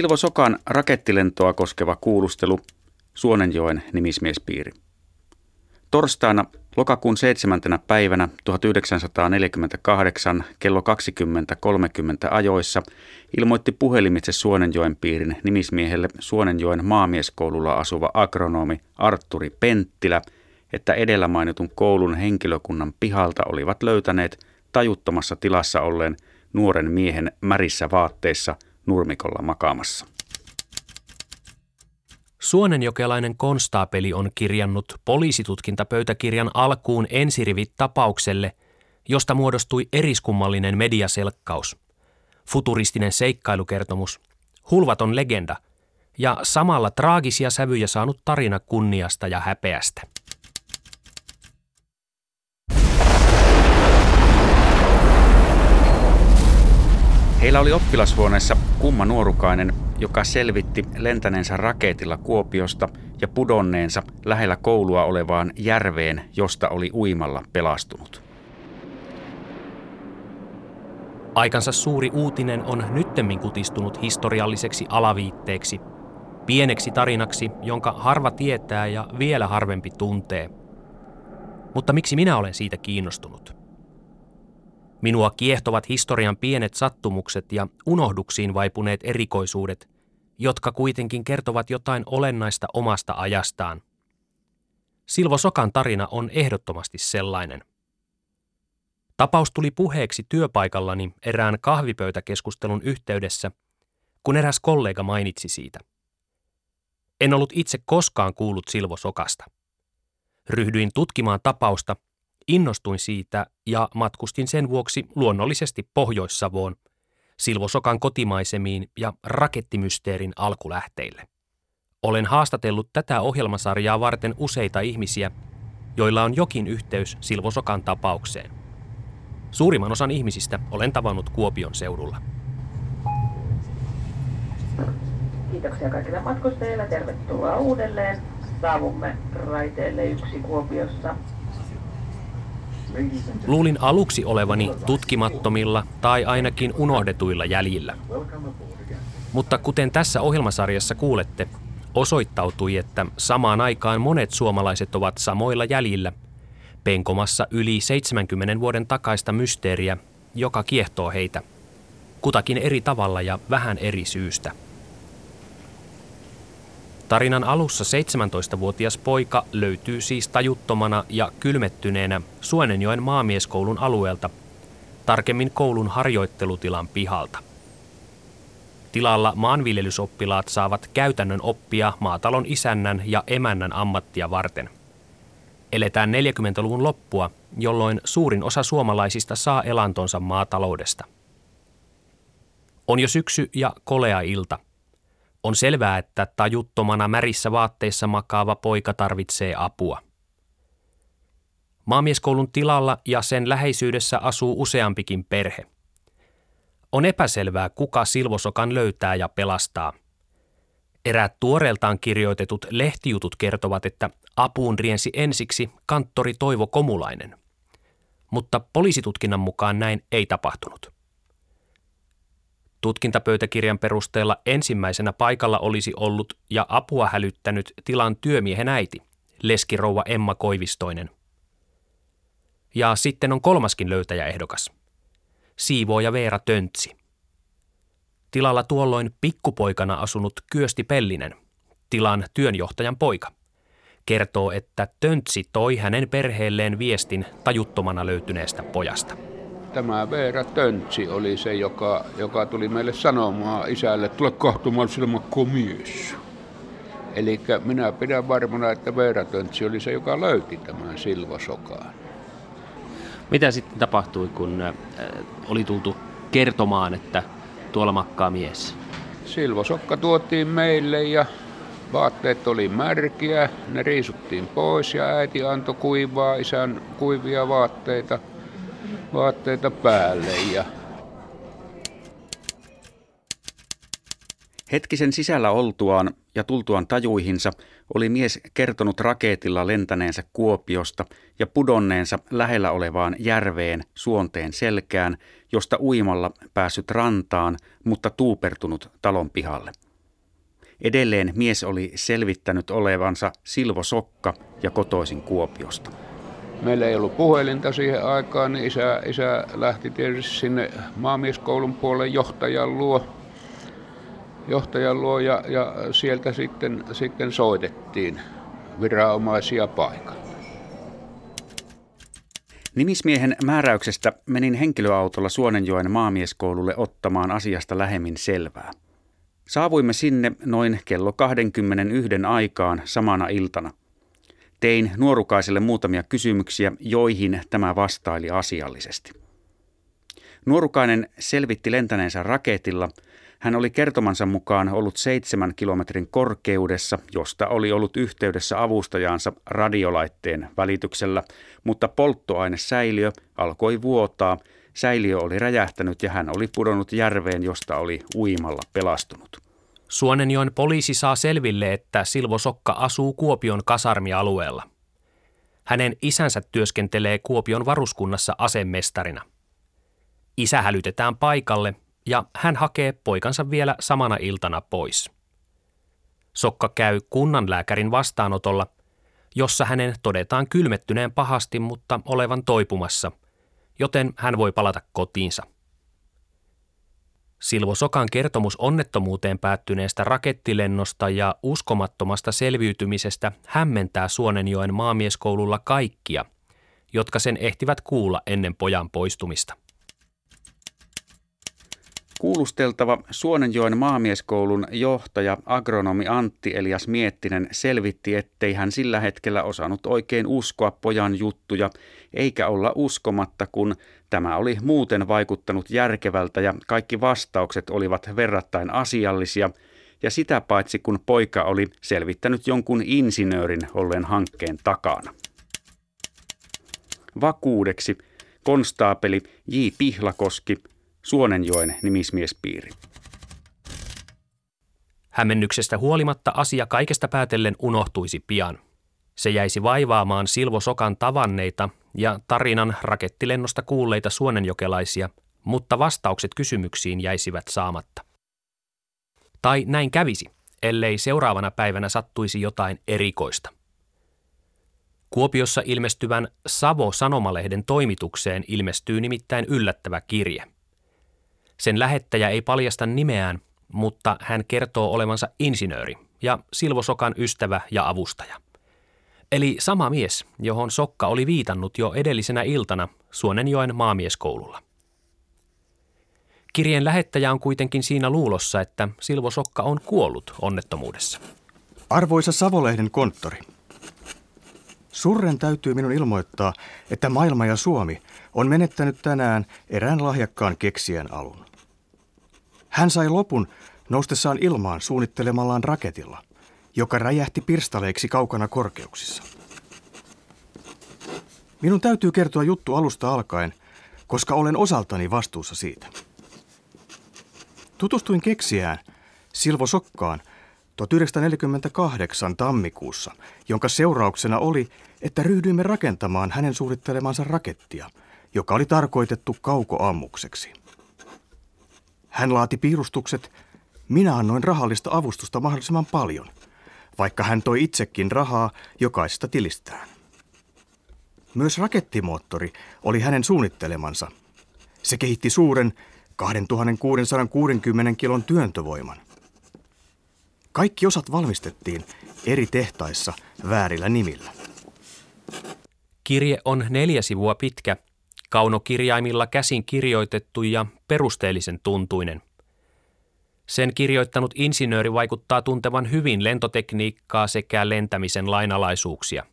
Silvo Sokan rakettilentoa koskeva kuulustelu Suonenjoen nimismiespiiri. Torstaina lokakuun 7. päivänä 1948 kello 20.30 ajoissa ilmoitti puhelimitse Suonenjoen piirin nimismiehelle Suonenjoen maamieskoululla asuva agronomi Arturi Penttilä, että edellä mainitun koulun henkilökunnan pihalta olivat löytäneet tajuttomassa tilassa olleen nuoren miehen märissä vaatteissa nurmikolla makaamassa. Suonenjokelainen konstaapeli on kirjannut poliisitutkintapöytäkirjan alkuun ensirivit tapaukselle, josta muodostui eriskummallinen mediaselkkaus, futuristinen seikkailukertomus, hulvaton legenda ja samalla traagisia sävyjä saanut tarina kunniasta ja häpeästä. Heillä oli oppilashuoneessa kumma nuorukainen, joka selvitti lentäneensä raketilla Kuopiosta ja pudonneensa lähellä koulua olevaan järveen, josta oli uimalla pelastunut. Aikansa suuri uutinen on nyttemmin kutistunut historialliseksi alaviitteeksi, pieneksi tarinaksi, jonka harva tietää ja vielä harvempi tuntee. Mutta miksi minä olen siitä kiinnostunut? Minua kiehtovat historian pienet sattumukset ja unohduksiin vaipuneet erikoisuudet, jotka kuitenkin kertovat jotain olennaista omasta ajastaan. Silvo Sokan tarina on ehdottomasti sellainen. Tapaus tuli puheeksi työpaikallani erään kahvipöytäkeskustelun yhteydessä, kun eräs kollega mainitsi siitä. En ollut itse koskaan kuullut Silvo Sokasta. Ryhdyin tutkimaan tapausta – Innostuin siitä ja matkustin sen vuoksi luonnollisesti Pohjois-Savoon, Silvosokan kotimaisemiin ja rakettimysteerin alkulähteille. Olen haastatellut tätä ohjelmasarjaa varten useita ihmisiä, joilla on jokin yhteys Silvosokan tapaukseen. Suurimman osan ihmisistä olen tavannut Kuopion seudulla. Kiitoksia kaikille matkustajille. Tervetuloa uudelleen. Saavumme raiteelle yksi Kuopiossa Luulin aluksi olevani tutkimattomilla tai ainakin unohdetuilla jäljillä. Mutta kuten tässä ohjelmasarjassa kuulette, osoittautui, että samaan aikaan monet suomalaiset ovat samoilla jäljillä, penkomassa yli 70 vuoden takaista mysteeriä, joka kiehtoo heitä, kutakin eri tavalla ja vähän eri syystä. Tarinan alussa 17-vuotias poika löytyy siis tajuttomana ja kylmettyneenä Suonenjoen maamieskoulun alueelta, tarkemmin koulun harjoittelutilan pihalta. Tilalla maanviljelysoppilaat saavat käytännön oppia maatalon isännän ja emännän ammattia varten. Eletään 40-luvun loppua, jolloin suurin osa suomalaisista saa elantonsa maataloudesta. On jo syksy ja kolea ilta – on selvää, että tajuttomana märissä vaatteissa makaava poika tarvitsee apua. Maamieskoulun tilalla ja sen läheisyydessä asuu useampikin perhe. On epäselvää, kuka Silvosokan löytää ja pelastaa. Eräät tuoreeltaan kirjoitetut lehtijutut kertovat, että apuun riensi ensiksi kanttori Toivo Komulainen. Mutta poliisitutkinnan mukaan näin ei tapahtunut. Tutkintapöytäkirjan perusteella ensimmäisenä paikalla olisi ollut ja apua hälyttänyt tilan työmiehen äiti, leskirouva Emma Koivistoinen. Ja sitten on kolmaskin löytäjäehdokas. Siivooja Veera Töntsi. Tilalla tuolloin pikkupoikana asunut Kyösti Pellinen, tilan työnjohtajan poika, kertoo, että Töntsi toi hänen perheelleen viestin tajuttomana löytyneestä pojasta tämä Veera Töntsi oli se, joka, joka tuli meille sanomaan isälle, tule kahtumaan silmä mies. Eli minä pidän varmana, että Veera Töntsi oli se, joka löyti tämän Silvasokaan. Mitä sitten tapahtui, kun äh, oli tultu kertomaan, että tuolla makkaa mies? Silvosokka tuotiin meille ja vaatteet oli märkiä, ne riisuttiin pois ja äiti antoi kuivaa isän kuivia vaatteita – vaatteita päälle ja Hetkisen sisällä oltuaan ja tultuaan tajuihinsa oli mies kertonut raketilla lentäneensä Kuopiosta ja pudonneensa lähellä olevaan järveen suonteen selkään, josta uimalla päässyt rantaan, mutta tuupertunut talon pihalle. Edelleen mies oli selvittänyt olevansa Silvo Sokka ja kotoisin Kuopiosta. Meillä ei ollut puhelinta siihen aikaan, niin isä, isä lähti tietysti sinne maamieskoulun puolelle johtajan luo, johtajan luo ja, ja sieltä sitten, sitten soitettiin viranomaisia paikalle. Nimismiehen määräyksestä menin henkilöautolla Suonenjoen maamieskoululle ottamaan asiasta lähemmin selvää. Saavuimme sinne noin kello 21 aikaan samana iltana. Tein nuorukaiselle muutamia kysymyksiä, joihin tämä vastaili asiallisesti. Nuorukainen selvitti lentäneensä raketilla. Hän oli kertomansa mukaan ollut seitsemän kilometrin korkeudessa, josta oli ollut yhteydessä avustajaansa radiolaitteen välityksellä, mutta polttoainesäiliö alkoi vuotaa. Säiliö oli räjähtänyt ja hän oli pudonnut järveen, josta oli uimalla pelastunut. Suonenjoen poliisi saa selville, että Silvo Sokka asuu Kuopion kasarmialueella. Hänen isänsä työskentelee Kuopion varuskunnassa asemestarina. Isä hälytetään paikalle ja hän hakee poikansa vielä samana iltana pois. Sokka käy kunnanlääkärin vastaanotolla, jossa hänen todetaan kylmettyneen pahasti, mutta olevan toipumassa, joten hän voi palata kotiinsa – Silvo Sokan kertomus onnettomuuteen päättyneestä rakettilennosta ja uskomattomasta selviytymisestä hämmentää Suonenjoen maamieskoululla kaikkia, jotka sen ehtivät kuulla ennen pojan poistumista. Kuulusteltava Suonenjoen maamieskoulun johtaja agronomi Antti Elias Miettinen selvitti, ettei hän sillä hetkellä osannut oikein uskoa pojan juttuja, eikä olla uskomatta, kun tämä oli muuten vaikuttanut järkevältä ja kaikki vastaukset olivat verrattain asiallisia, ja sitä paitsi kun poika oli selvittänyt jonkun insinöörin olleen hankkeen takana. Vakuudeksi konstaapeli J. Pihlakoski Suonenjoen nimismiespiiri. Hämmennyksestä huolimatta asia kaikesta päätellen unohtuisi pian. Se jäisi vaivaamaan Silvo Sokan tavanneita ja tarinan rakettilennosta kuulleita suonenjokelaisia, mutta vastaukset kysymyksiin jäisivät saamatta. Tai näin kävisi, ellei seuraavana päivänä sattuisi jotain erikoista. Kuopiossa ilmestyvän Savo-sanomalehden toimitukseen ilmestyy nimittäin yllättävä kirje – sen lähettäjä ei paljasta nimeään, mutta hän kertoo olevansa insinööri ja Silvo Sokan ystävä ja avustaja. Eli sama mies, johon Sokka oli viitannut jo edellisenä iltana Suonenjoen maamieskoululla. Kirjeen lähettäjä on kuitenkin siinä luulossa, että Silvo Sokka on kuollut onnettomuudessa. Arvoisa Savolehden konttori. Surren täytyy minun ilmoittaa, että maailma ja Suomi on menettänyt tänään erään lahjakkaan keksijän alun. Hän sai lopun noustessaan ilmaan suunnittelemallaan raketilla, joka räjähti pirstaleiksi kaukana korkeuksissa. Minun täytyy kertoa juttu alusta alkaen, koska olen osaltani vastuussa siitä. Tutustuin keksijään Silvo Sokkaan 1948 tammikuussa, jonka seurauksena oli, että ryhdyimme rakentamaan hänen suunnittelemansa rakettia, joka oli tarkoitettu kaukoammukseksi. Hän laati piirustukset, minä annoin rahallista avustusta mahdollisimman paljon, vaikka hän toi itsekin rahaa jokaisesta tilistään. Myös rakettimoottori oli hänen suunnittelemansa. Se kehitti suuren 2660 kilon työntövoiman. Kaikki osat valmistettiin eri tehtaissa väärillä nimillä. Kirje on neljä sivua pitkä kaunokirjaimilla käsin kirjoitettu ja perusteellisen tuntuinen. Sen kirjoittanut insinööri vaikuttaa tuntevan hyvin lentotekniikkaa sekä lentämisen lainalaisuuksia.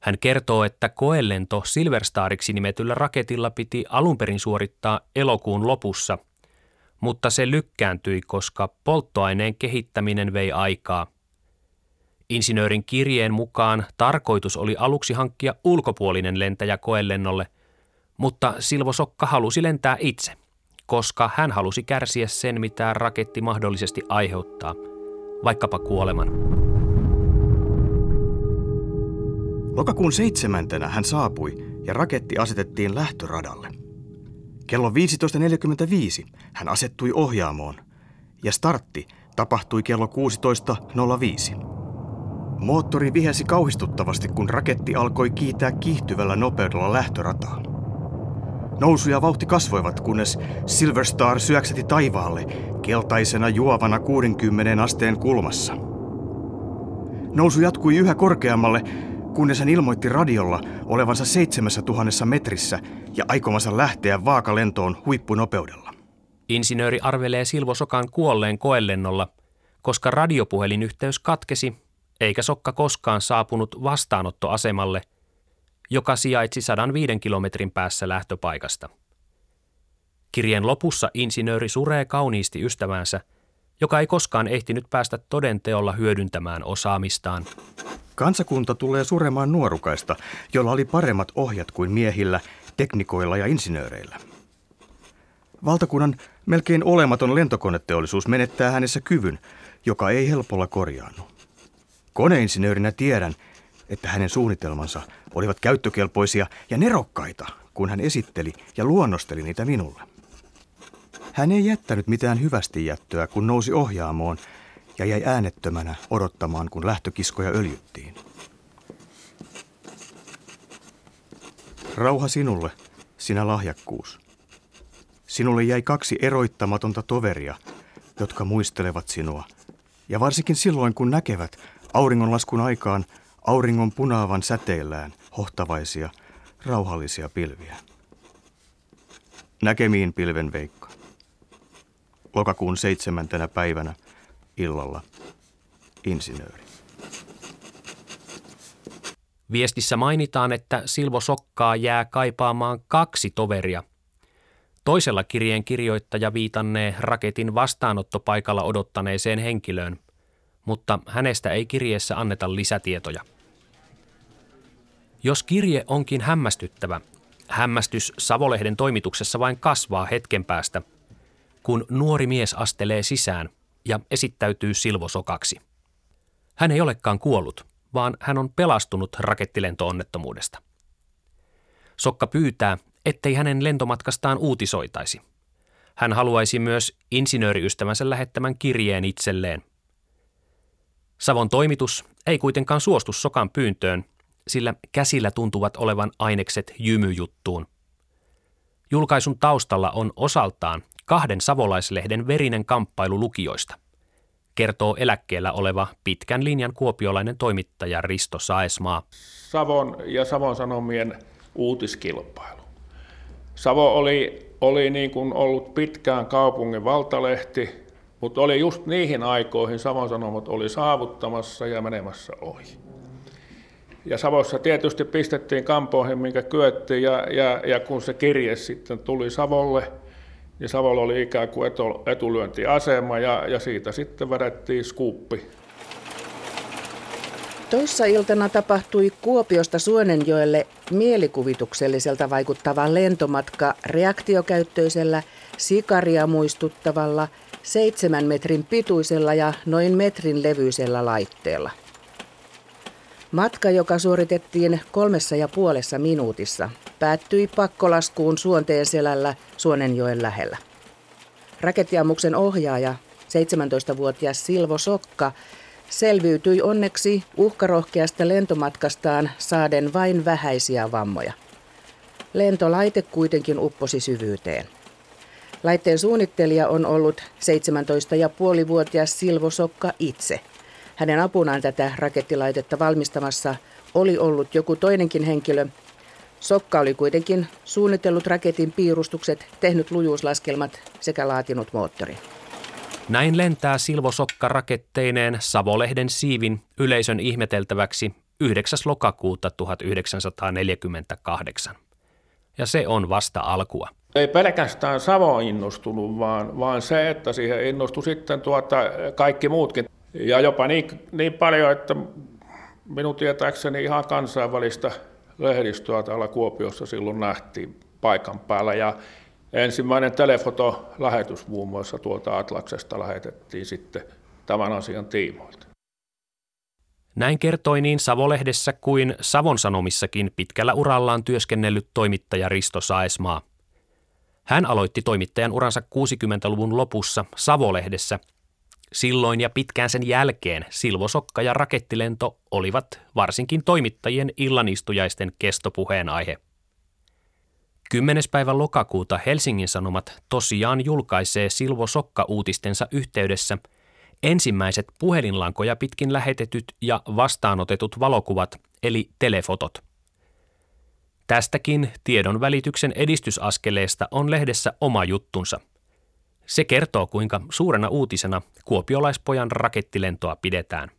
Hän kertoo, että koelento Silverstariksi nimetyllä raketilla piti alun perin suorittaa elokuun lopussa, mutta se lykkääntyi, koska polttoaineen kehittäminen vei aikaa. Insinöörin kirjeen mukaan tarkoitus oli aluksi hankkia ulkopuolinen lentäjä koelennolle – mutta Silvo Sokka halusi lentää itse, koska hän halusi kärsiä sen, mitä raketti mahdollisesti aiheuttaa, vaikkapa kuoleman. Lokakuun seitsemäntenä hän saapui ja raketti asetettiin lähtöradalle. Kello 15.45 hän asettui ohjaamoon ja startti tapahtui kello 16.05. Moottori vihesi kauhistuttavasti, kun raketti alkoi kiitää kiihtyvällä nopeudella lähtörataa. Nousu ja vauhti kasvoivat, kunnes Silver Star syöksäti taivaalle keltaisena juovana 60 asteen kulmassa. Nousu jatkui yhä korkeammalle, kunnes hän ilmoitti radiolla olevansa seitsemässä tuhannessa metrissä ja aikomansa lähteä vaakalentoon huippunopeudella. Insinööri arvelee Silvo Sokan kuolleen koelennolla, koska radiopuhelinyhteys katkesi, eikä Sokka koskaan saapunut vastaanottoasemalle, joka sijaitsi 105 kilometrin päässä lähtöpaikasta. Kirjeen lopussa insinööri suree kauniisti ystävänsä, joka ei koskaan ehtinyt päästä todenteolla hyödyntämään osaamistaan. Kansakunta tulee suremaan nuorukaista, jolla oli paremmat ohjat kuin miehillä, teknikoilla ja insinööreillä. Valtakunnan melkein olematon lentokoneteollisuus menettää hänessä kyvyn, joka ei helpolla korjaannu. Koneinsinöörinä tiedän, että hänen suunnitelmansa olivat käyttökelpoisia ja nerokkaita, kun hän esitteli ja luonnosteli niitä minulle. Hän ei jättänyt mitään hyvästi jättöä, kun nousi ohjaamoon ja jäi äänettömänä odottamaan, kun lähtökiskoja öljyttiin. Rauha sinulle, sinä lahjakkuus. Sinulle jäi kaksi eroittamatonta toveria, jotka muistelevat sinua. Ja varsinkin silloin, kun näkevät auringonlaskun aikaan auringon punaavan säteillään hohtavaisia, rauhallisia pilviä. Näkemiin pilven veikka. Lokakuun seitsemäntenä päivänä illalla insinööri. Viestissä mainitaan, että Silvo Sokkaa jää kaipaamaan kaksi toveria. Toisella kirjeen kirjoittaja viitannee raketin vastaanottopaikalla odottaneeseen henkilöön, mutta hänestä ei kirjeessä anneta lisätietoja. Jos kirje onkin hämmästyttävä, hämmästys Savolehden toimituksessa vain kasvaa hetken päästä, kun nuori mies astelee sisään ja esittäytyy silvosokaksi. Hän ei olekaan kuollut, vaan hän on pelastunut rakettilentoonnettomuudesta. Sokka pyytää, ettei hänen lentomatkastaan uutisoitaisi. Hän haluaisi myös insinööriystävänsä lähettämän kirjeen itselleen. Savon toimitus ei kuitenkaan suostu Sokan pyyntöön sillä käsillä tuntuvat olevan ainekset jymyjuttuun. Julkaisun taustalla on osaltaan kahden savolaislehden verinen kamppailu lukijoista, kertoo eläkkeellä oleva pitkän linjan kuopiolainen toimittaja Risto Saesmaa. Savon ja Savon Sanomien uutiskilpailu. Savo oli, oli niin kuin ollut pitkään kaupungin valtalehti, mutta oli just niihin aikoihin Savon Sanomat oli saavuttamassa ja menemässä ohi. Ja Savossa tietysti pistettiin kampoihin, minkä kyettiin, ja, ja, ja kun se kirje sitten tuli Savolle, niin Savolla oli ikään kuin etu, etulyöntiasema, ja, ja siitä sitten vedettiin skuuppi. Toissa iltana tapahtui Kuopiosta Suonenjoelle mielikuvitukselliselta vaikuttava lentomatka reaktiokäyttöisellä, sikaria muistuttavalla, seitsemän metrin pituisella ja noin metrin levyisellä laitteella. Matka, joka suoritettiin kolmessa ja puolessa minuutissa, päättyi pakkolaskuun Suonteen selällä Suonenjoen lähellä. Rakettiammuksen ohjaaja, 17-vuotias Silvo Sokka, selviytyi onneksi uhkarohkeasta lentomatkastaan saaden vain vähäisiä vammoja. Lentolaite kuitenkin upposi syvyyteen. Laitteen suunnittelija on ollut 17,5-vuotias Silvo Sokka itse – hänen apunaan tätä rakettilaitetta valmistamassa oli ollut joku toinenkin henkilö. Sokka oli kuitenkin suunnitellut raketin piirustukset, tehnyt lujuuslaskelmat sekä laatinut moottorin. Näin lentää Silvo Sokka raketteineen Savolehden siivin yleisön ihmeteltäväksi 9. lokakuuta 1948. Ja se on vasta alkua. Ei pelkästään Savo innostunut, vaan, vaan se, että siihen innostui sitten tuota kaikki muutkin. Ja jopa niin, niin paljon, että minun tietääkseni ihan kansainvälistä lehdistöä täällä Kuopiossa silloin nähtiin paikan päällä. Ja ensimmäinen telefotolähetys muun muassa tuolta Atlaksesta lähetettiin sitten tämän asian tiimoilta. Näin kertoi niin Savolehdessä kuin Savon Sanomissakin pitkällä urallaan työskennellyt toimittaja Risto Saesmaa. Hän aloitti toimittajan uransa 60-luvun lopussa Savolehdessä. Silloin ja pitkään sen jälkeen Silvo Sokka ja rakettilento olivat varsinkin toimittajien illanistujaisten kestopuheen aihe. 10. päivä lokakuuta Helsingin Sanomat tosiaan julkaisee Silvo Sokka uutistensa yhteydessä ensimmäiset puhelinlankoja pitkin lähetetyt ja vastaanotetut valokuvat, eli telefotot. Tästäkin tiedon välityksen edistysaskeleesta on lehdessä oma juttunsa. Se kertoo, kuinka suurena uutisena kuopiolaispojan rakettilentoa pidetään.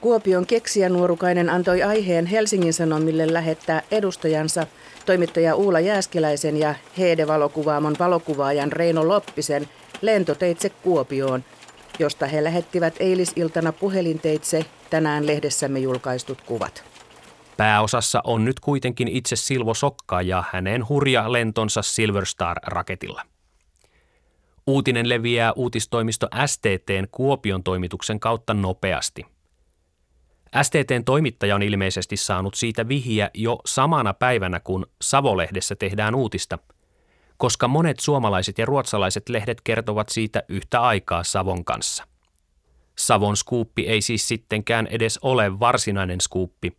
Kuopion keksijänuorukainen antoi aiheen Helsingin Sanomille lähettää edustajansa toimittaja Uula Jääskeläisen ja Heede-valokuvaamon valokuvaajan Reino Loppisen lentoteitse Kuopioon, josta he lähettivät eilisiltana puhelinteitse tänään lehdessämme julkaistut kuvat. Pääosassa on nyt kuitenkin itse Silvo Sokka ja hänen hurja lentonsa Silverstar-raketilla. Uutinen leviää uutistoimisto STTn Kuopion toimituksen kautta nopeasti – STTn toimittaja on ilmeisesti saanut siitä vihiä jo samana päivänä, kun Savolehdessä tehdään uutista, koska monet suomalaiset ja ruotsalaiset lehdet kertovat siitä yhtä aikaa Savon kanssa. Savon skuuppi ei siis sittenkään edes ole varsinainen skuuppi,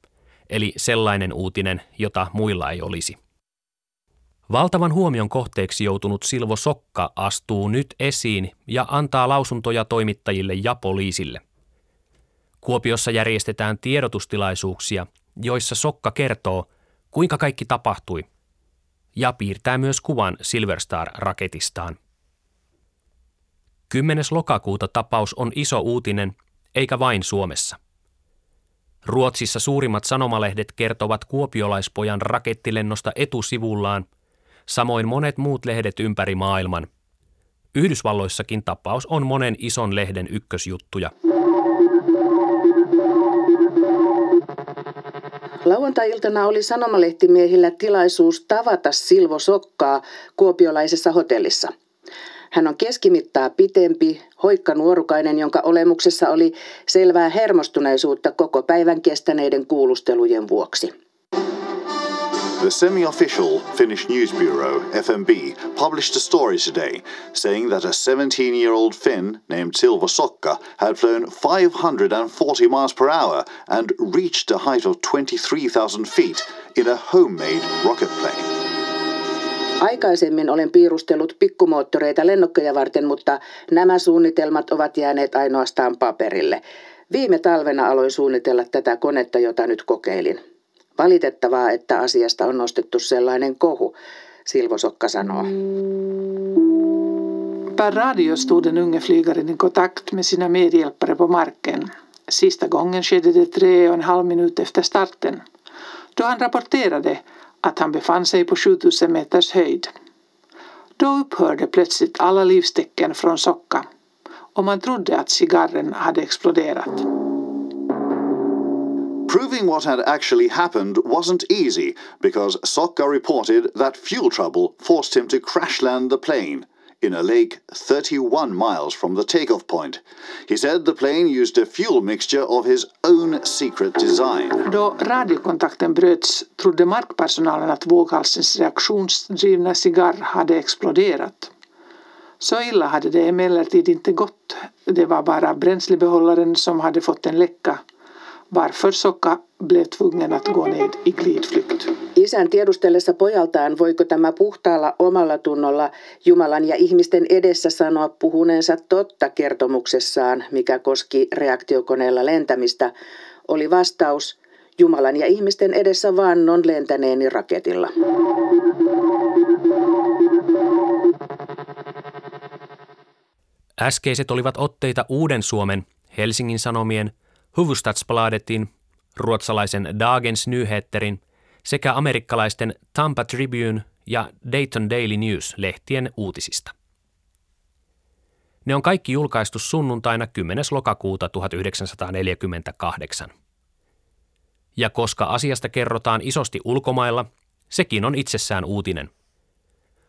eli sellainen uutinen, jota muilla ei olisi. Valtavan huomion kohteeksi joutunut Silvo Sokka astuu nyt esiin ja antaa lausuntoja toimittajille ja poliisille. Kuopiossa järjestetään tiedotustilaisuuksia, joissa Sokka kertoo, kuinka kaikki tapahtui, ja piirtää myös kuvan Silverstar-raketistaan. 10. lokakuuta tapaus on iso uutinen, eikä vain Suomessa. Ruotsissa suurimmat sanomalehdet kertovat kuopiolaispojan rakettilennosta etusivullaan, samoin monet muut lehdet ympäri maailman. Yhdysvalloissakin tapaus on monen ison lehden ykkösjuttuja. Lauantai-iltana oli sanomalehtimieillä tilaisuus tavata Silvo Sokkaa kuopiolaisessa hotellissa. Hän on keskimittaa pitempi, hoikka nuorukainen, jonka olemuksessa oli selvää hermostuneisuutta koko päivän kestäneiden kuulustelujen vuoksi. The semi official Finnish news bureau, FMB, published a story today saying that a 17 year old Finn named Silva Sokka had flown 540 miles per hour and reached a height of 23,000 feet in a homemade rocket plane. Aikaisemmin olen piirustellut pikkumoottoreita lennokkeja varten, mutta nämä suunnitelmat ovat jääneet ainoastaan paperille. Viime talvena aloin suunnitella tätä konetta, jota nyt kokeilin. Valitettavaa, että asiasta on nostettu sellainen kohu, Silvo Sokka sanoo. Per radio stod den unge flygaren i kontakt med sina medhjälpare på marken. Sista gången skedde det tre och en halv minut efter starten. Då han rapporterade att han befann sig på 7000 meters höjd. Då upphörde plötsligt alla livstecken från Sokka och man trodde att cigarren hade exploderat. Proving what had actually happened wasn't easy because Sokka reported that fuel trouble forced him to crash land the plane in a lake 31 miles from the takeoff point. He said the plane used a fuel mixture of his own secret design. Då radiokontakten bröts trodde markpersonalen att våghalsens reaktionsdrivna cigarr hade exploderat. Så illa hade det emellertid inte gått. Det var bara bränslebehållaren som hade fått en läcka varför Sokka blev tvungen att gå ned i glidflykt. Isän tiedustellessa pojaltaan, voiko tämä puhtaalla omalla tunnolla Jumalan ja ihmisten edessä sanoa puhuneensa totta kertomuksessaan, mikä koski reaktiokoneella lentämistä, oli vastaus Jumalan ja ihmisten edessä vannon lentäneeni raketilla. Äskeiset olivat otteita Uuden Suomen, Helsingin Sanomien – Hufvudstadsbladetin, ruotsalaisen Dagens Nyheterin sekä amerikkalaisten Tampa Tribune ja Dayton Daily News lehtien uutisista. Ne on kaikki julkaistu sunnuntaina 10. lokakuuta 1948. Ja koska asiasta kerrotaan isosti ulkomailla, sekin on itsessään uutinen.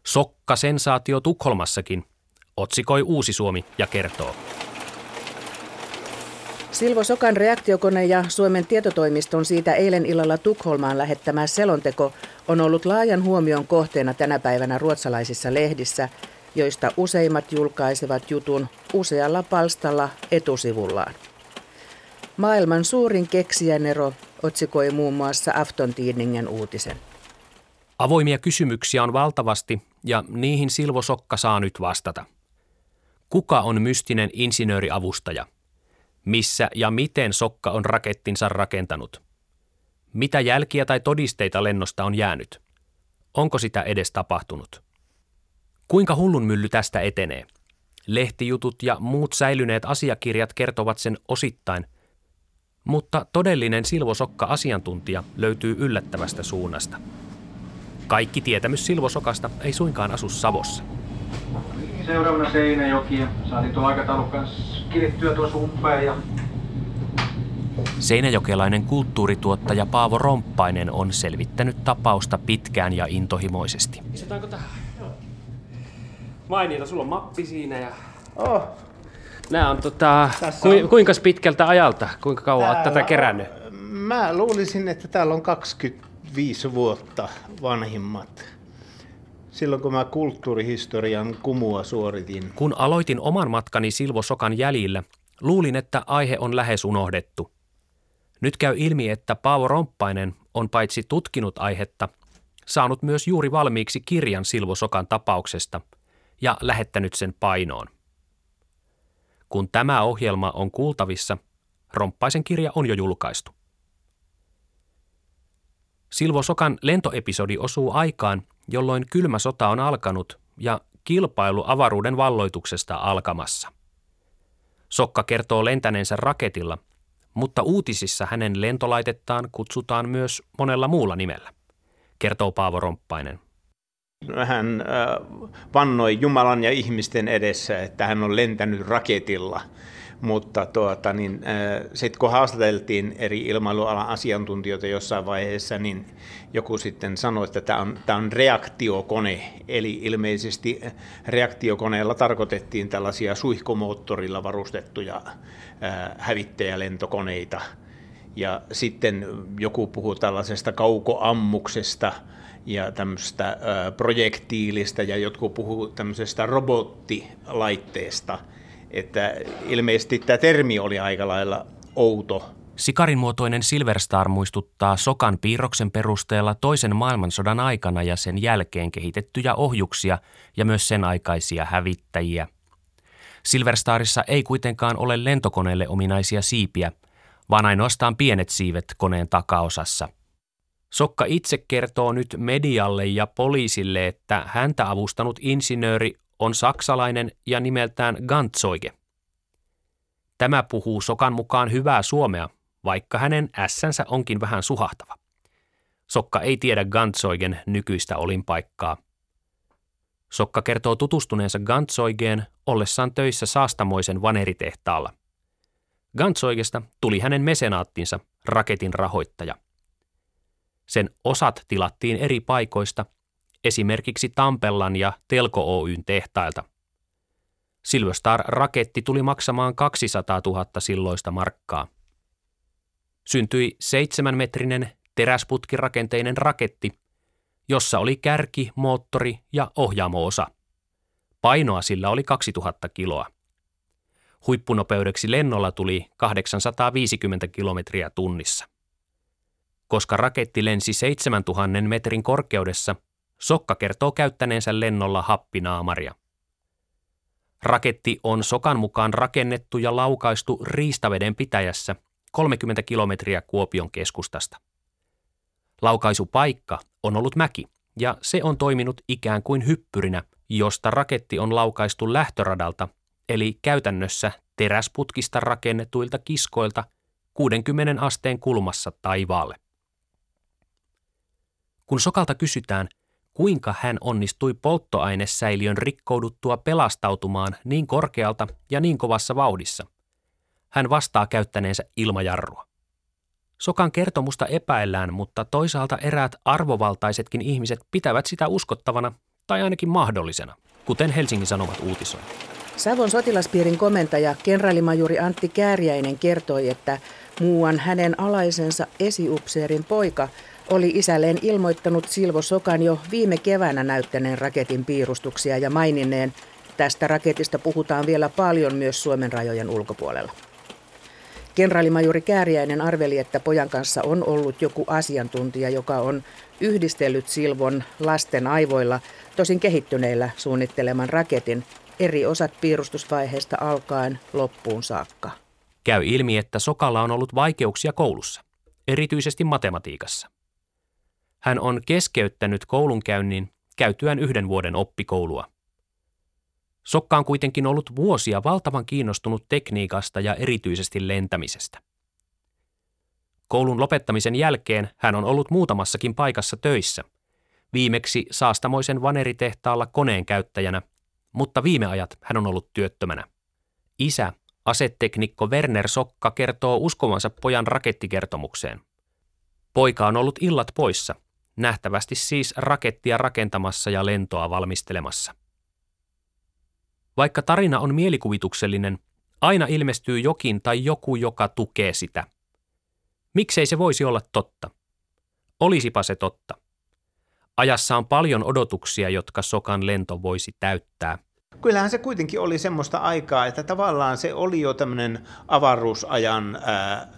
Sokka sensaatio Tukholmassakin, otsikoi Uusi Suomi ja kertoo. Silvo Sokan reaktiokone ja Suomen tietotoimiston siitä eilen illalla Tukholmaan lähettämä selonteko on ollut laajan huomion kohteena tänä päivänä ruotsalaisissa lehdissä, joista useimmat julkaisevat jutun usealla palstalla etusivullaan. Maailman suurin keksijänero otsikoi muun muassa Aftontidningen uutisen. Avoimia kysymyksiä on valtavasti ja niihin Silvo Sokka saa nyt vastata. Kuka on mystinen insinööriavustaja? Missä ja miten Sokka on rakettinsa rakentanut? Mitä jälkiä tai todisteita lennosta on jäänyt? Onko sitä edes tapahtunut? Kuinka hullun mylly tästä etenee? Lehtijutut ja muut säilyneet asiakirjat kertovat sen osittain, mutta todellinen Silvosokka asiantuntija löytyy yllättävästä suunnasta. Kaikki tietämys Silvosokasta ei suinkaan asu Savossa. Seuraavana Seinäjoki ja saatiin tuo aikataulu kanssa kirittyä tuossa umpeen ja Seinäjokelainen kulttuurituottaja Paavo Romppainen on selvittänyt tapausta pitkään ja intohimoisesti. Istutaanko tähän? Joo. Mainiota, sulla on mappi siinä ja... Oh. Nämä on tota... Ku, on... Kuinka pitkältä ajalta? Kuinka kauan olet tätä kerännyt? Mä luulisin, että täällä on 25 vuotta vanhimmat. Silloin kun mä kulttuurihistorian kumua suoritin. Kun aloitin oman matkani Silvo Sokan jäljillä, luulin, että aihe on lähes unohdettu. Nyt käy ilmi, että Paavo Romppainen on paitsi tutkinut aihetta, saanut myös juuri valmiiksi kirjan Silvo Sokan tapauksesta ja lähettänyt sen painoon. Kun tämä ohjelma on kuultavissa, Romppaisen kirja on jo julkaistu. Silvo Sokan lentoepisodi osuu aikaan, jolloin kylmä sota on alkanut ja kilpailu avaruuden valloituksesta alkamassa. Sokka kertoo lentäneensä raketilla, mutta uutisissa hänen lentolaitettaan kutsutaan myös monella muulla nimellä, kertoo Paavo Romppainen. Hän äh, vannoi Jumalan ja ihmisten edessä, että hän on lentänyt raketilla – mutta tuota, niin, sitten kun haastateltiin eri ilmailualan asiantuntijoita jossain vaiheessa, niin joku sitten sanoi, että tämä on, tämä on reaktiokone, eli ilmeisesti reaktiokoneella tarkoitettiin tällaisia suihkomoottorilla varustettuja hävittäjälentokoneita. Ja sitten joku puhuu tällaisesta kaukoammuksesta, ja tämmöistä projektiilistä ja jotkut puhuu tämmöisestä robottilaitteesta – että ilmeisesti tämä termi oli aika lailla outo. Sikarin muotoinen Silverstar muistuttaa Sokan piirroksen perusteella toisen maailmansodan aikana ja sen jälkeen kehitettyjä ohjuksia ja myös sen aikaisia hävittäjiä. Silverstarissa ei kuitenkaan ole lentokoneelle ominaisia siipiä, vaan ainoastaan pienet siivet koneen takaosassa. Sokka itse kertoo nyt medialle ja poliisille, että häntä avustanut insinööri on saksalainen ja nimeltään Gantzoige. Tämä puhuu Sokan mukaan hyvää suomea, vaikka hänen ässänsä onkin vähän suhahtava. Sokka ei tiedä Gantzoigen nykyistä olinpaikkaa. Sokka kertoo tutustuneensa Gantzoigeen ollessaan töissä saastamoisen vaneritehtaalla. Gantzoigesta tuli hänen mesenaattinsa, raketin rahoittaja. Sen osat tilattiin eri paikoista – esimerkiksi Tampellan ja Telko Oyn tehtailta. Silverstar-raketti tuli maksamaan 200 000 silloista markkaa. Syntyi seitsemänmetrinen teräsputkirakenteinen raketti, jossa oli kärki, moottori ja ohjaamoosa. Painoa sillä oli 2000 kiloa. Huippunopeudeksi lennolla tuli 850 kilometriä tunnissa. Koska raketti lensi 7000 metrin korkeudessa – Sokka kertoo käyttäneensä lennolla happinaamaria. Raketti on Sokan mukaan rakennettu ja laukaistu Riistaveden pitäjässä 30 kilometriä Kuopion keskustasta. Laukaisupaikka on ollut mäki ja se on toiminut ikään kuin hyppyrinä, josta raketti on laukaistu lähtöradalta, eli käytännössä teräsputkista rakennetuilta kiskoilta 60 asteen kulmassa taivaalle. Kun Sokalta kysytään, kuinka hän onnistui polttoainesäiliön rikkouduttua pelastautumaan niin korkealta ja niin kovassa vauhdissa. Hän vastaa käyttäneensä ilmajarrua. Sokan kertomusta epäillään, mutta toisaalta eräät arvovaltaisetkin ihmiset pitävät sitä uskottavana tai ainakin mahdollisena, kuten Helsingin Sanomat uutisoi. Savon sotilaspiirin komentaja kenraalimajuri Antti Kääriäinen kertoi, että muuan hänen alaisensa esiupseerin poika oli isälleen ilmoittanut Silvo Sokan jo viime keväänä näyttäneen raketin piirustuksia ja maininneen, tästä raketista puhutaan vielä paljon myös Suomen rajojen ulkopuolella. Kenraalimajuri Kääriäinen arveli, että pojan kanssa on ollut joku asiantuntija, joka on yhdistellyt Silvon lasten aivoilla, tosin kehittyneillä suunnitteleman raketin, eri osat piirustusvaiheesta alkaen loppuun saakka. Käy ilmi, että Sokalla on ollut vaikeuksia koulussa, erityisesti matematiikassa. Hän on keskeyttänyt koulunkäynnin käytyään yhden vuoden oppikoulua. Sokka on kuitenkin ollut vuosia valtavan kiinnostunut tekniikasta ja erityisesti lentämisestä. Koulun lopettamisen jälkeen hän on ollut muutamassakin paikassa töissä. Viimeksi saastamoisen vaneritehtaalla koneen käyttäjänä, mutta viime ajat hän on ollut työttömänä. Isä, aseteknikko Werner Sokka kertoo uskomansa pojan rakettikertomukseen. Poika on ollut illat poissa – nähtävästi siis rakettia rakentamassa ja lentoa valmistelemassa. Vaikka tarina on mielikuvituksellinen, aina ilmestyy jokin tai joku, joka tukee sitä. Miksei se voisi olla totta? Olisipa se totta. Ajassa on paljon odotuksia, jotka Sokan lento voisi täyttää. Kyllähän se kuitenkin oli semmoista aikaa, että tavallaan se oli jo tämmöinen avaruusajan ää,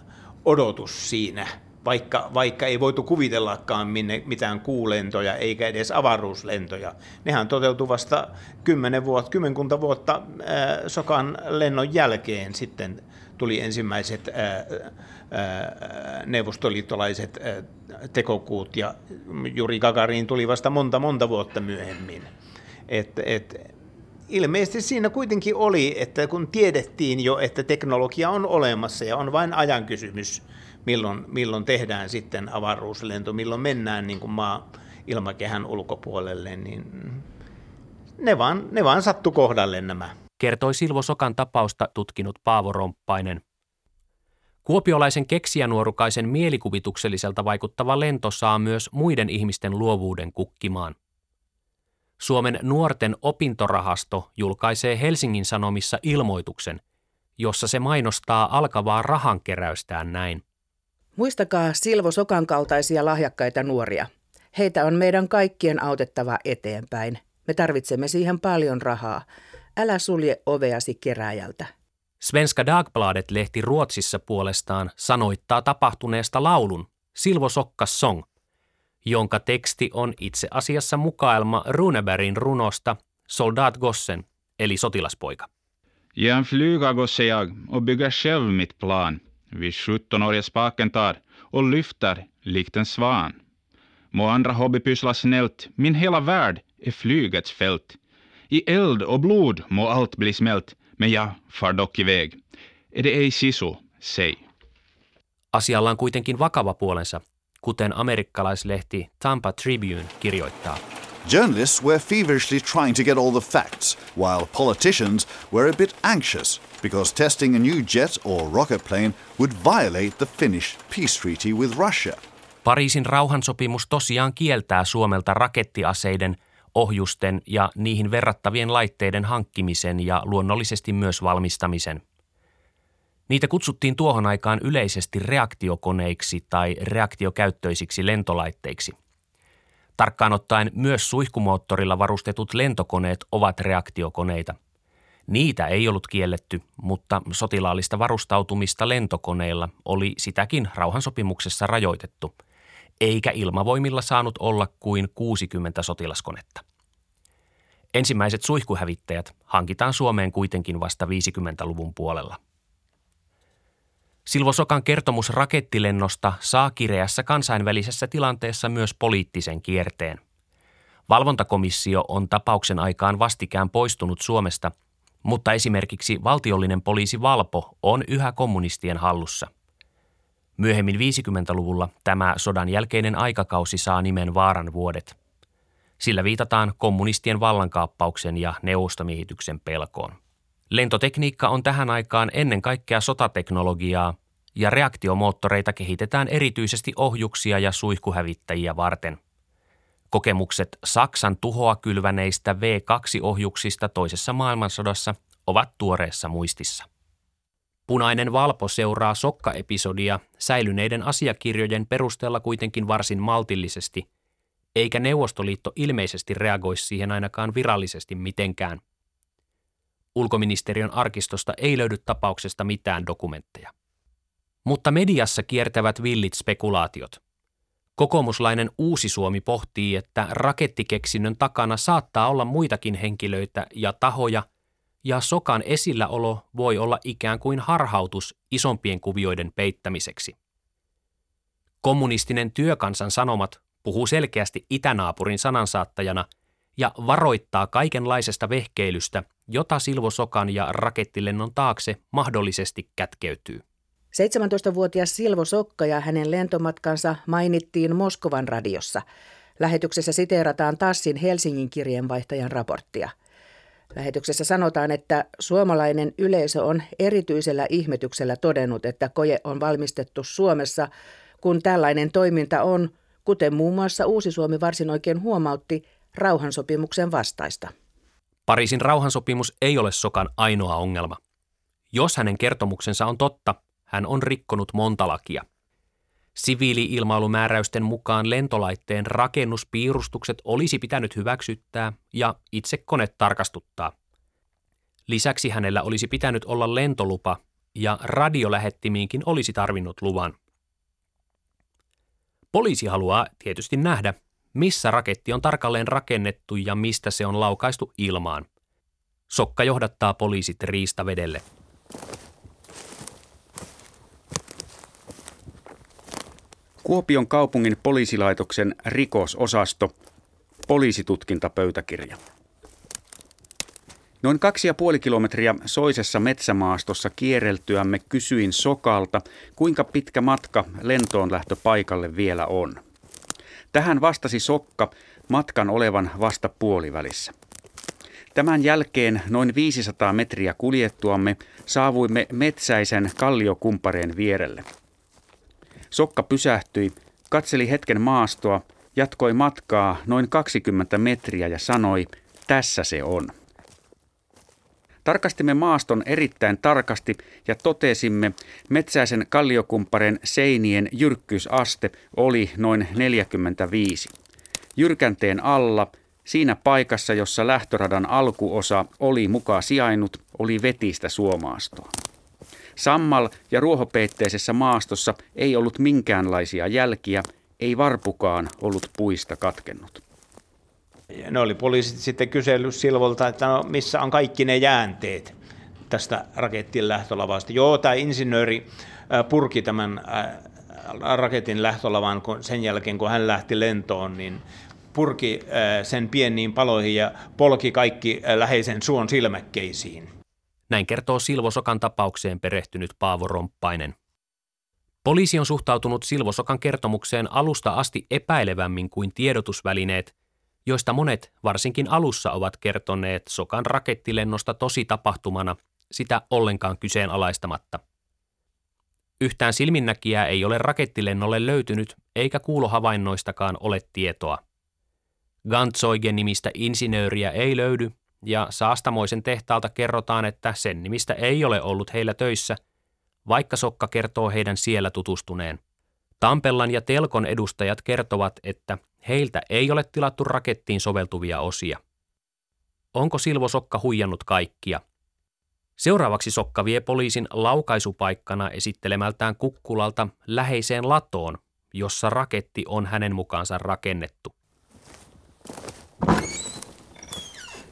odotus siinä – vaikka, vaikka ei voitu kuvitellakaan minne, mitään kuulentoja eikä edes avaruuslentoja. Nehän toteutui vasta kymmenen vuotta, kymmenkunta vuotta ää, Sokan lennon jälkeen sitten tuli ensimmäiset ää, ää, neuvostoliittolaiset ää, tekokuut ja Juri Gagarin tuli vasta monta monta vuotta myöhemmin. Et, et, ilmeisesti siinä kuitenkin oli, että kun tiedettiin jo, että teknologia on olemassa ja on vain ajan kysymys, milloin, milloin tehdään sitten avaruuslento, milloin mennään niin kuin maa ilmakehän ulkopuolelle, niin ne vaan, ne vaan sattu kohdalle nämä. Kertoi Silvo Sokan tapausta tutkinut Paavo Romppainen. Kuopiolaisen keksijanuorukaisen mielikuvitukselliselta vaikuttava lento saa myös muiden ihmisten luovuuden kukkimaan. Suomen nuorten opintorahasto julkaisee Helsingin Sanomissa ilmoituksen, jossa se mainostaa alkavaa rahankeräystään näin. Muistakaa Silvo Sokan kaltaisia lahjakkaita nuoria. Heitä on meidän kaikkien autettava eteenpäin. Me tarvitsemme siihen paljon rahaa. Älä sulje oveasi keräjältä. Svenska Dagbladet-lehti Ruotsissa puolestaan sanoittaa tapahtuneesta laulun Silvo Sokkas Song, jonka teksti on itse asiassa mukaelma Runebergin runosta Soldat Gossen, eli sotilaspoika. Jag flyga gosse jag och bygga själv mitt plan – vid 17 år spaken tar och lyfter likt en svan. Må andra hobbypyssla snällt, min hela värld är flygets fält. I eld och blod må allt bli smält, men jag far dock iväg. Är det ej sisu, säg. Asialla on kuitenkin vakava puolensa, kuten amerikkalaislehti Tampa Tribune kirjoittaa. Journalists were feverishly trying to get all the facts, while politicians were a bit anxious because testing a new jet or rocket plane would violate the Finnish peace treaty with Russia. Pariisin rauhansopimus tosiaan kieltää Suomelta rakettiaseiden, ohjusten ja niihin verrattavien laitteiden hankkimisen ja luonnollisesti myös valmistamisen. Niitä kutsuttiin tuohon aikaan yleisesti reaktiokoneiksi tai reaktiokäyttöisiksi lentolaitteiksi. Tarkkaan ottaen myös suihkumoottorilla varustetut lentokoneet ovat reaktiokoneita. Niitä ei ollut kielletty, mutta sotilaallista varustautumista lentokoneilla oli sitäkin rauhansopimuksessa rajoitettu, eikä ilmavoimilla saanut olla kuin 60 sotilaskonetta. Ensimmäiset suihkuhävittäjät hankitaan Suomeen kuitenkin vasta 50-luvun puolella. Silvo Sokan kertomus rakettilennosta saa kireässä kansainvälisessä tilanteessa myös poliittisen kierteen. Valvontakomissio on tapauksen aikaan vastikään poistunut Suomesta, mutta esimerkiksi valtiollinen poliisi Valpo on yhä kommunistien hallussa. Myöhemmin 50-luvulla tämä sodan jälkeinen aikakausi saa nimen Vaaran vuodet. Sillä viitataan kommunistien vallankaappauksen ja neuvostomiehityksen pelkoon. Lentotekniikka on tähän aikaan ennen kaikkea sotateknologiaa ja reaktiomoottoreita kehitetään erityisesti ohjuksia ja suihkuhävittäjiä varten. Kokemukset Saksan tuhoa kylväneistä V2-ohjuksista toisessa maailmansodassa ovat tuoreessa muistissa. Punainen valpo seuraa sokka-episodia säilyneiden asiakirjojen perusteella kuitenkin varsin maltillisesti, eikä Neuvostoliitto ilmeisesti reagoi siihen ainakaan virallisesti mitenkään. Ulkoministeriön arkistosta ei löydy tapauksesta mitään dokumentteja. Mutta mediassa kiertävät villit spekulaatiot. Kokoomuslainen Uusi Suomi pohtii, että rakettikeksinnön takana saattaa olla muitakin henkilöitä ja tahoja, ja sokan esilläolo voi olla ikään kuin harhautus isompien kuvioiden peittämiseksi. Kommunistinen työkansan sanomat puhuu selkeästi itänaapurin sanansaattajana ja varoittaa kaikenlaisesta vehkeilystä, jota Silvo Sokan ja rakettilennon taakse mahdollisesti kätkeytyy. 17-vuotias Silvo Sokka ja hänen lentomatkansa mainittiin Moskovan radiossa. Lähetyksessä siteerataan Tassin Helsingin kirjeenvaihtajan raporttia. Lähetyksessä sanotaan, että suomalainen yleisö on erityisellä ihmetyksellä todennut, että koje on valmistettu Suomessa, kun tällainen toiminta on, kuten muun muassa Uusi Suomi varsin oikein huomautti, rauhansopimuksen vastaista. Pariisin rauhansopimus ei ole Sokan ainoa ongelma. Jos hänen kertomuksensa on totta, hän on rikkonut monta lakia. Siviili-ilmailumääräysten mukaan lentolaitteen rakennuspiirustukset olisi pitänyt hyväksyttää ja itse kone tarkastuttaa. Lisäksi hänellä olisi pitänyt olla lentolupa ja radiolähettimiinkin olisi tarvinnut luvan. Poliisi haluaa tietysti nähdä, missä raketti on tarkalleen rakennettu ja mistä se on laukaistu ilmaan. Sokka johdattaa poliisit riistavedelle. Kuopion kaupungin poliisilaitoksen rikososasto, poliisitutkintapöytäkirja. Noin kaksi ja puoli kilometriä soisessa metsämaastossa kierreltyämme kysyin Sokalta, kuinka pitkä matka lentoon lähtöpaikalle vielä on. Tähän vastasi Sokka matkan olevan vasta puolivälissä. Tämän jälkeen noin 500 metriä kuljettuamme saavuimme metsäisen kalliokumpareen vierelle – Sokka pysähtyi, katseli hetken maastoa, jatkoi matkaa noin 20 metriä ja sanoi, tässä se on. Tarkastimme maaston erittäin tarkasti ja totesimme, metsäisen kalliokumpparen seinien jyrkkyysaste oli noin 45. Jyrkänteen alla, siinä paikassa, jossa lähtöradan alkuosa oli mukaan sijainnut, oli vetistä suomaastoa. Sammal- ja ruohopeitteisessä maastossa ei ollut minkäänlaisia jälkiä, ei varpukaan ollut puista katkennut. Ne oli poliisit sitten kysellyt Silvolta, että no, missä on kaikki ne jäänteet tästä raketin lähtölavasta. Joo, tämä insinööri purki tämän raketin lähtölavan sen jälkeen, kun hän lähti lentoon, niin purki sen pieniin paloihin ja polki kaikki läheisen suon silmäkkeisiin. Näin kertoo Silvosokan tapaukseen perehtynyt Paavo Romppainen. Poliisi on suhtautunut Silvosokan kertomukseen alusta asti epäilevämmin kuin tiedotusvälineet, joista monet varsinkin alussa ovat kertoneet Sokan rakettilennosta tosi tapahtumana, sitä ollenkaan kyseenalaistamatta. Yhtään silminnäkijää ei ole rakettilennolle löytynyt, eikä kuulohavainnoistakaan ole tietoa. Gantzoigen nimistä insinööriä ei löydy, ja Saastamoisen tehtaalta kerrotaan, että sen nimistä ei ole ollut heillä töissä, vaikka Sokka kertoo heidän siellä tutustuneen. Tampellan ja Telkon edustajat kertovat, että heiltä ei ole tilattu rakettiin soveltuvia osia. Onko Silvo Sokka huijannut kaikkia? Seuraavaksi Sokka vie poliisin laukaisupaikkana esittelemältään kukkulalta läheiseen latoon, jossa raketti on hänen mukaansa rakennettu.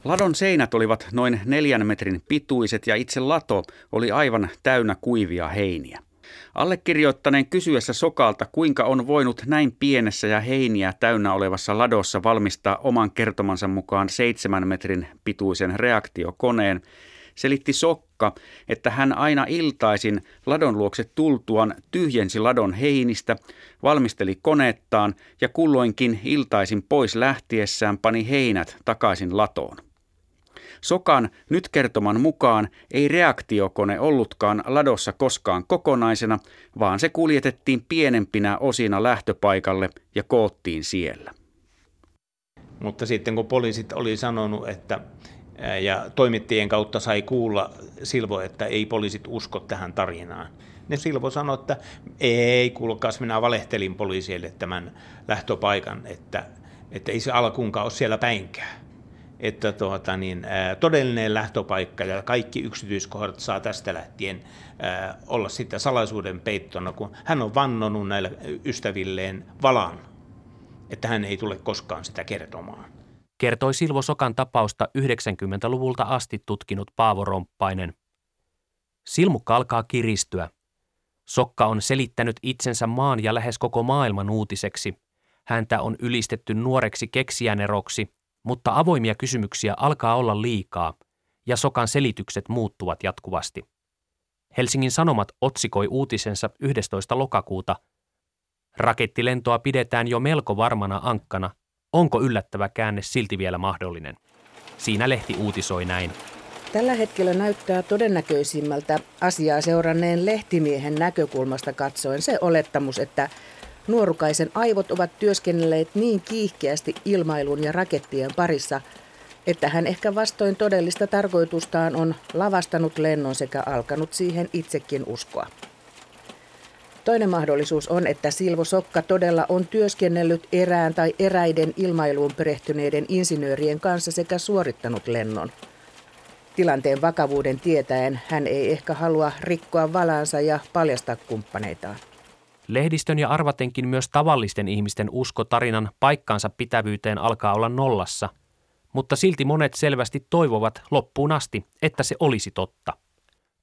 Ladon seinät olivat noin neljän metrin pituiset ja itse lato oli aivan täynnä kuivia heiniä. Allekirjoittaneen kysyessä Sokalta, kuinka on voinut näin pienessä ja heiniä täynnä olevassa ladossa valmistaa oman kertomansa mukaan seitsemän metrin pituisen reaktiokoneen, selitti Sokka, että hän aina iltaisin ladon luokse tultuaan tyhjensi ladon heinistä, valmisteli koneettaan ja kulloinkin iltaisin pois lähtiessään pani heinät takaisin latoon. Sokan nyt kertoman mukaan ei reaktiokone ollutkaan ladossa koskaan kokonaisena, vaan se kuljetettiin pienempinä osina lähtöpaikalle ja koottiin siellä. Mutta sitten kun poliisit oli sanonut, että ja toimittajien kautta sai kuulla Silvo, että ei poliisit usko tähän tarinaan. Ne Silvo sanoi, että ei kuulkaas, minä valehtelin poliisille tämän lähtöpaikan, että, että ei se alkuunkaan ole siellä päinkään. Että tuota, niin, ää, todellinen lähtöpaikka ja kaikki yksityiskohdat saa tästä lähtien olla sitten salaisuuden peittona, kun hän on vannonut näille ystävilleen valan, että hän ei tule koskaan sitä kertomaan kertoi Silvo Sokan tapausta 90-luvulta asti tutkinut Paavo Romppainen. Silmukka alkaa kiristyä. Sokka on selittänyt itsensä maan ja lähes koko maailman uutiseksi. Häntä on ylistetty nuoreksi keksijäneroksi, mutta avoimia kysymyksiä alkaa olla liikaa, ja Sokan selitykset muuttuvat jatkuvasti. Helsingin Sanomat otsikoi uutisensa 11. lokakuuta. Rakettilentoa pidetään jo melko varmana ankkana, Onko yllättävä käänne silti vielä mahdollinen? Siinä lehti uutisoi näin. Tällä hetkellä näyttää todennäköisimmältä asiaa seuranneen lehtimiehen näkökulmasta katsoen se olettamus, että nuorukaisen aivot ovat työskennelleet niin kiihkeästi ilmailun ja rakettien parissa, että hän ehkä vastoin todellista tarkoitustaan on lavastanut lennon sekä alkanut siihen itsekin uskoa. Toinen mahdollisuus on, että Silvo Sokka todella on työskennellyt erään tai eräiden ilmailuun perehtyneiden insinöörien kanssa sekä suorittanut lennon. Tilanteen vakavuuden tietäen hän ei ehkä halua rikkoa valaansa ja paljastaa kumppaneitaan. Lehdistön ja arvatenkin myös tavallisten ihmisten usko tarinan paikkaansa pitävyyteen alkaa olla nollassa, mutta silti monet selvästi toivovat loppuun asti, että se olisi totta –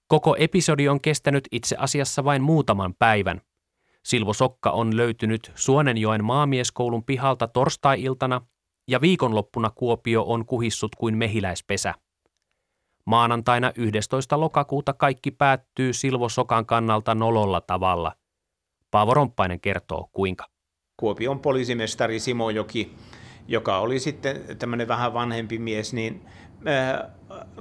Koko episodi on kestänyt itse asiassa vain muutaman päivän. Silvo Sokka on löytynyt Suonenjoen maamieskoulun pihalta torstai-iltana ja viikonloppuna Kuopio on kuhissut kuin mehiläispesä. Maanantaina 11. lokakuuta kaikki päättyy Silvo Sokan kannalta nololla tavalla. Paavo Romppainen kertoo kuinka. Kuopion poliisimestari Simo Joki, joka oli sitten tämmöinen vähän vanhempi mies, niin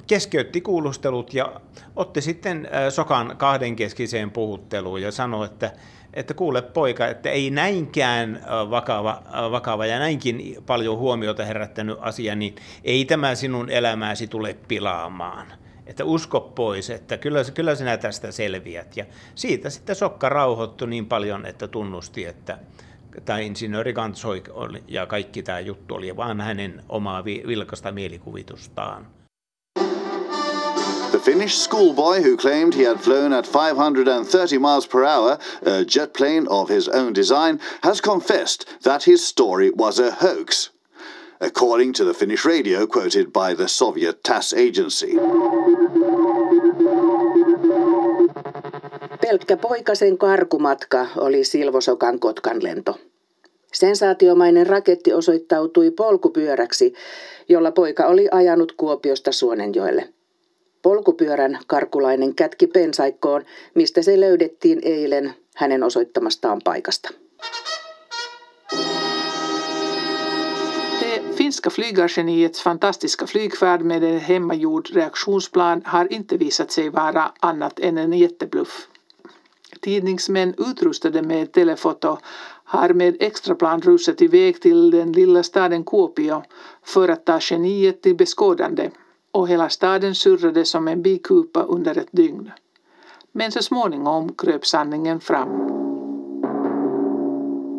keskeytti kuulustelut ja otti sitten Sokan kahdenkeskiseen puhutteluun ja sanoi, että, että kuule poika, että ei näinkään vakava, vakava ja näinkin paljon huomiota herättänyt asia, niin ei tämä sinun elämääsi tule pilaamaan. Että usko pois, että kyllä, kyllä sinä tästä selviät. Ja siitä sitten Sokka rauhoittui niin paljon, että tunnusti, että tämä insinööri Gantsoi ja kaikki tämä juttu oli vaan hänen omaa vilkasta mielikuvitustaan. The Finnish schoolboy who claimed he had flown at 530 miles per hour, a jet plane of his own design, has confessed that his story was a hoax, according to the Finnish radio quoted by the Soviet TASS agency. Pelkkä poikasen karkumatka oli Silvosokan Kotkan lento. Sensaatiomainen raketti osoittautui polkupyöräksi, jolla poika oli ajanut Kuopiosta Suonenjoelle. Polkupyörän karkulainen kätki pensaikkoon, mistä se löydettiin eilen hänen osoittamastaan paikasta. Finska flygargeniets fantastiska flygfärd med en hemmagjord reaktionsplan har inte visat sig vara annat än en jättebluff. Tidningsmän utrustade med telefoto har med extraplan rusat iväg till den lilla staden Kuopio för att ta geniet till beskådande och hela staden surrade som en bikupa under ett dygn. Men så småningom kröp sanningen fram.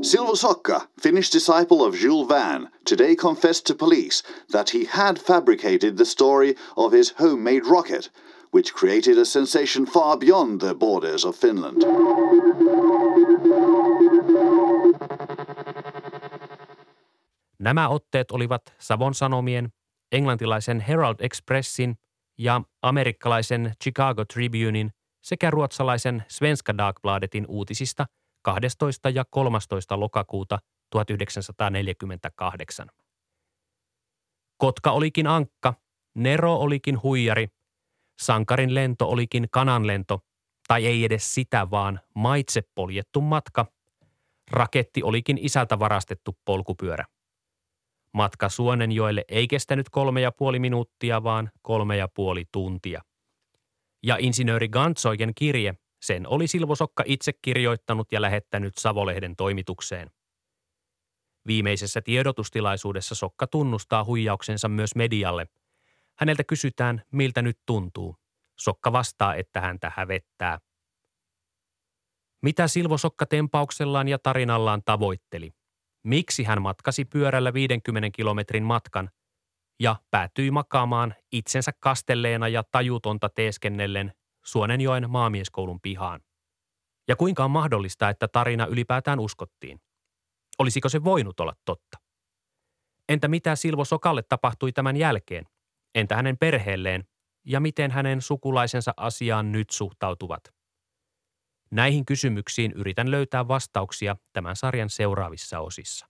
Silver Socka, Finnish disciple of Jules Verne, today confessed to police that he had fabricated the story of his homemade rocket, which created a sensation far beyond the borders of Finland. Nämä otteet olivat Savon Sanomien, englantilaisen Herald Expressin ja amerikkalaisen Chicago Tribunein sekä ruotsalaisen Svenska Dagbladetin uutisista 12. ja 13. lokakuuta 1948. Kotka olikin ankka, Nero olikin huijari, Sankarin lento olikin kananlento, tai ei edes sitä, vaan maitse poljettu matka. Raketti olikin isältä varastettu polkupyörä. Matka Suonenjoelle ei kestänyt kolme ja puoli minuuttia, vaan kolme ja puoli tuntia. Ja insinööri Gantsoiken kirje, sen oli Silvosokka itse kirjoittanut ja lähettänyt Savolehden toimitukseen. Viimeisessä tiedotustilaisuudessa Sokka tunnustaa huijauksensa myös medialle. Häneltä kysytään, miltä nyt tuntuu. Sokka vastaa, että häntä hävettää. Mitä Silvo Sokka tempauksellaan ja tarinallaan tavoitteli? Miksi hän matkasi pyörällä 50 kilometrin matkan ja päätyi makaamaan itsensä kastelleena ja tajutonta teeskennellen Suonenjoen maamieskoulun pihaan? Ja kuinka on mahdollista, että tarina ylipäätään uskottiin? Olisiko se voinut olla totta? Entä mitä Silvo Sokalle tapahtui tämän jälkeen? Entä hänen perheelleen? Ja miten hänen sukulaisensa asiaan nyt suhtautuvat? Näihin kysymyksiin yritän löytää vastauksia tämän sarjan seuraavissa osissa.